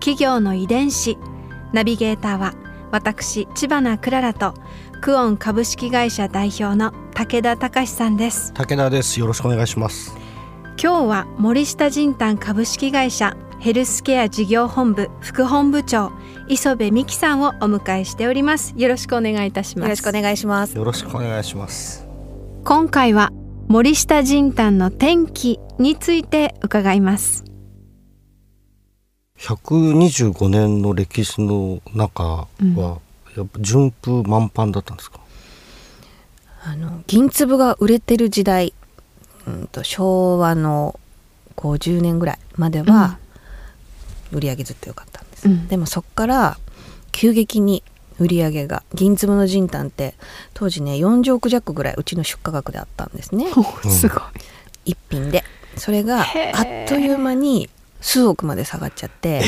企業の遺伝子。ナビゲーターは私千葉なクララとクオン株式会社代表の武田隆さんです。武田です。よろしくお願いします。今日は森下仁丹株式会社ヘルスケア事業本部副本部長磯部美希さんをお迎えしております。よろしくお願いいたします。よろしくお願いします。よろしくお願いします。今回は森下仁丹の天気について伺います125年の歴史の中は、やっぱ順風満帆だったんですか？あの銀粒が売れてる時代、うん、と昭和の50年ぐらいまでは売り上げずっと良かったんです、うんでもそっから急激に売り上げが銀粒の人丹って当時ね40億弱ぐらいうちの出荷額であったんですね。すごい。一品で。それがあっという間に数億まで下がっちゃって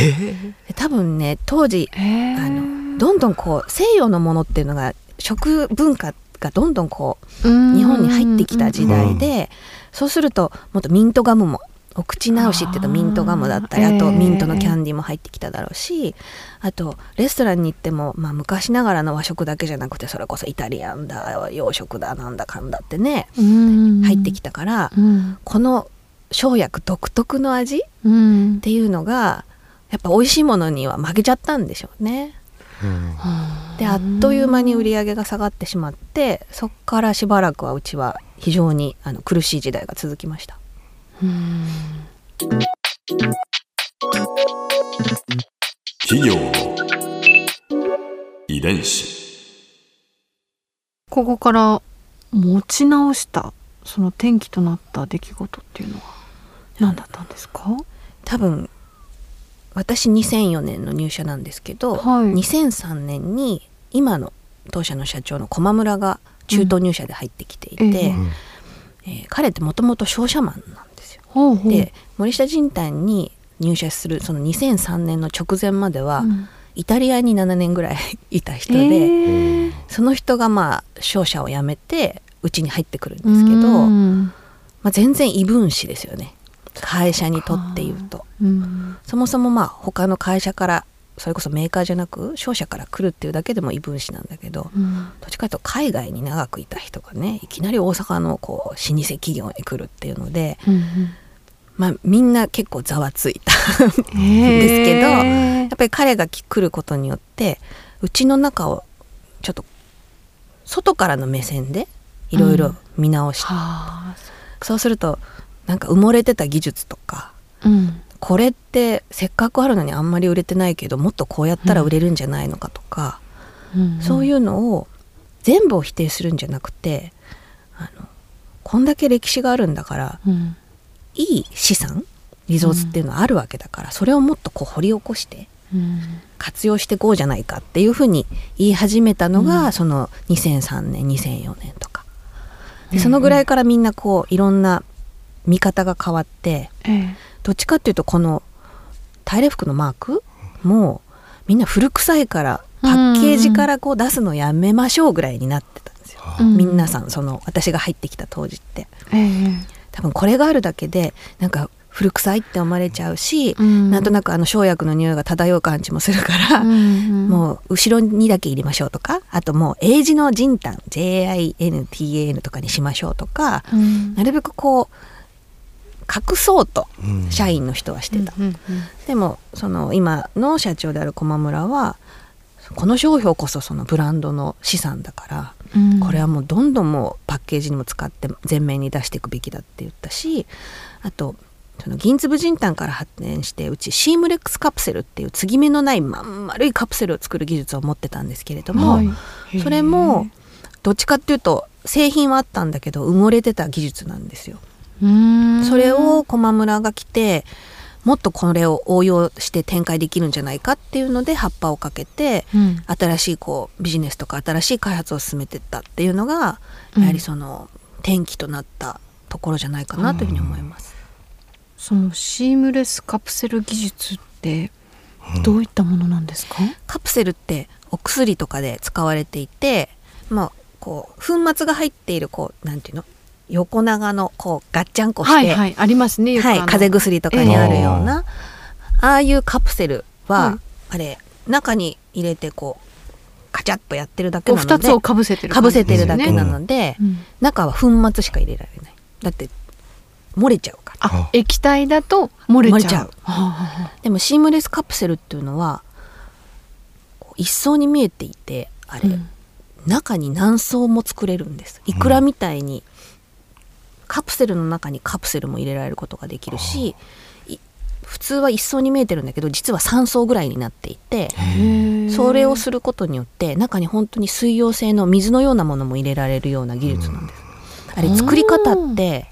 で多分ね当時へあのどんどんこう西洋のものっていうのが食文化がどんどんこう日本に入ってきた時代で、そうするともっとミントガムもお口直しっていうとミントガムだったりあとえー。ミントのキャンディーも入ってきただろうしあとレストランに行っても、まあ、昔ながらの和食だけじゃなくてそれこそイタリアンだ洋食だなんだかんだってね入入ってきたからうん。この生薬独特の味っうんていうのがやっぱ美味しいものには負けちゃったんでしょうね。うんであっという間に売り上げが下がってしまってそっからしばらくはうちは非常にあの苦しい時代が続きましたうん企業の遺伝子。ここから持ち直したその転機となった出来事っていうのは何だったんですか、多分私2004年の入社なんですけど、はい。2003年に今の当社の社長の駒村が中途入社で入ってきていて、うん。えええー彼ってもともと商社マンなんですよ。ほうほう。で森下仁丹に入社するその2003年の直前までは、うん。イタリアに7年ぐらい いた人で、ええ。その人がまあ商社を辞めてうちに入ってくるんですけど、うん。まあ、全然異分子ですよね。会社にとって言うと。うん。そもそもまあ他の会社からそれこそメーカーじゃなく商社から来るっていうだけでも異分子なんだけどうん。どっちかというと海外に長くいた人がねいきなり大阪のこう老舗企業に来るっていうので、うんまあ、みんな結構ざわついたうんですけどへやっぱり彼が来ることによってうちの中をちょっと外からの目線でいろいろ見直して、はあそうするとなんか埋もれてた技術とかうん。これってせっかくあるのにあんまり売れてないけどもっとこうやったら売れるんじゃないのかとか、うん。そういうのを全部を否定するんじゃなくてあのこんだけ歴史があるんだからうん。いい資産リゾーツっていうのはあるわけだから、それをもっとこう掘り起こしてうん。活用していこうじゃないかっていうふうに言い始めたのが、うん。その2003年2004年とかでそのぐらいからみんなこういろんな見方が変わってええ。どっちかっていうとこのタイレ服のマークもみんな古臭いからパッケージからこう出すのやめましょうぐらいになってたんですよ、うん。皆さんその私が入ってきた当時って。ええ。多分これがあるだけでなんか古臭いって思われちゃうし、うん。なんとなくあの生薬の匂いが漂う感じもするから、うんもう後ろにだけ入れましょうとかあともう英字の人丹 JINTAN とかにしましょうとか、うん。なるべくこう隠そうとうん。社員の人はしてた、うんうんでもその今の社長である駒村はこの商標こそそのブランドの資産だから、うん。これはもうどんどんもうパッケージにも使って前面に出していくべきだって言ったしあとその銀粒人丹から発展してうちシームレックスカプセルっていう継ぎ目のないまん丸いカプセルを作る技術を持ってたんですけれども、はいそれもどっちかっていうと製品はあったんだけど埋もれてた技術なんですよ。うんそれを駒村が来てもっとこれを応用して展開できるんじゃないかっていうので葉っぱをかけてうん新しいこうビジネスとか新しい開発を進めてったっていうのがやはりその転機となったところじゃないかなというふうに思います。そのシームレスカプセル技術ってどういったものなんですか、カプセルってお薬とかで使われていてまあこう粉末が入っているこうなんていうの？横長のこうガッチャンコして、はいはいありますねはい、の風邪薬とかにあるような、ああいうカプセルは、はいあれ中に入れてこうカチャッとやってるだけなのでをかぶせてるかぶせてるだけなので、うん。中は粉末しか入れられない。だって漏れちゃうあ液体だと漏れちゃう。漏れちゃう。はあはあでもシームレスカプセルっていうのは一層に見えていてあれ、うん。中に何層も作れるんです。いくらみたいにカプセルの中にカプセルも入れられることができるしい普通は一層に見えてるんだけど実は3層ぐらいになっていてそれをすることによって中に本当に水溶性の水のようなものも入れられるような技術なんです。あれ作り方って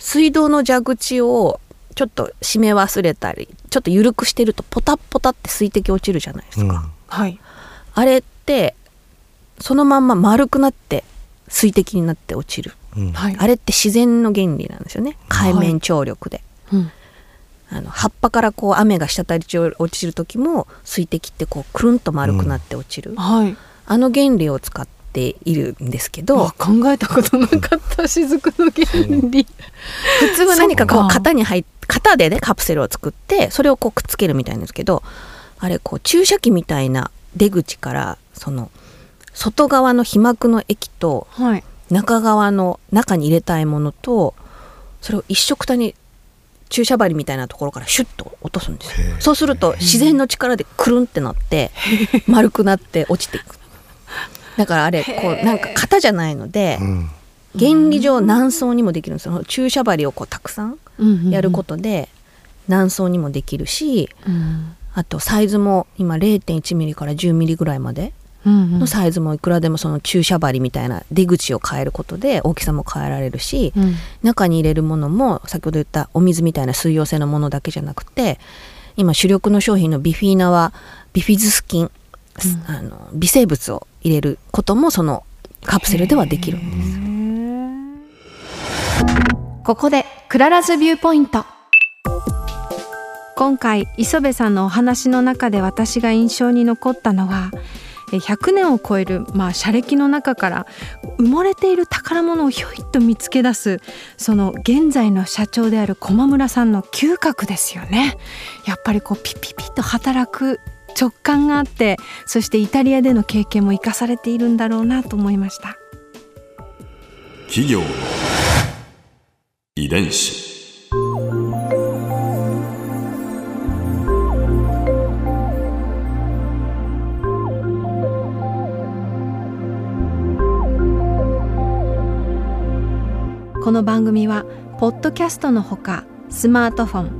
水道の蛇口をちょっと閉め忘れたりちょっと緩くしてるとポタッポタって水滴落ちるじゃないですか。はい。あれってそのまんま丸くなって水滴になって落ちる。うん。はい。あれって自然の原理なんですよね。海面張力で。うん。あの葉っぱからこう雨が滴り落ちる時も水滴ってこうくるんと丸くなって落ちる、はい。あの原理を使っているんですけどあ考えたことなかった雫の原理。普通は何かこう型に入っ型でねカプセルを作ってそれをこうくっつけるみたいなんですけどあれこう注射器みたいな出口からその外側の被膜の液とはい。中側の中に入れたいものとそれを一緒くたに注射針みたいなところからシュッと落とすんですよ。そうすると自然の力でくるんってなって丸くなって落ちていくだからあれこうなんか型じゃないのでうん。原理上何層にもできるんですよ。注射針をこうたくさんやることで何層にもできるしうん。あとサイズも今0.1ミリから10ミリぐらいまでのサイズもいくらでもその注射針みたいな出口を変えることで大きさも変えられるしうん。中に入れるものも先ほど言ったお水みたいな水溶性のものだけじゃなくて今主力の商品のビフィーナはビフィズス菌、あの微生物を入れることもそのカプセルではできるんです。ここで Clara's viewpoint 今回磯部さんのお話の中で私が印象に残ったのは100年を超える、まあ、社歴の中から埋もれている宝物をひょいっと見つけ出すその現在の社長である駒村さんの嗅覚ですよね。やっぱりこうピピピと働く直感があってそしてイタリアでの経験も生かされているんだろうなと思いました。企業の遺伝子この番組はポッドキャストのほかスマートフォン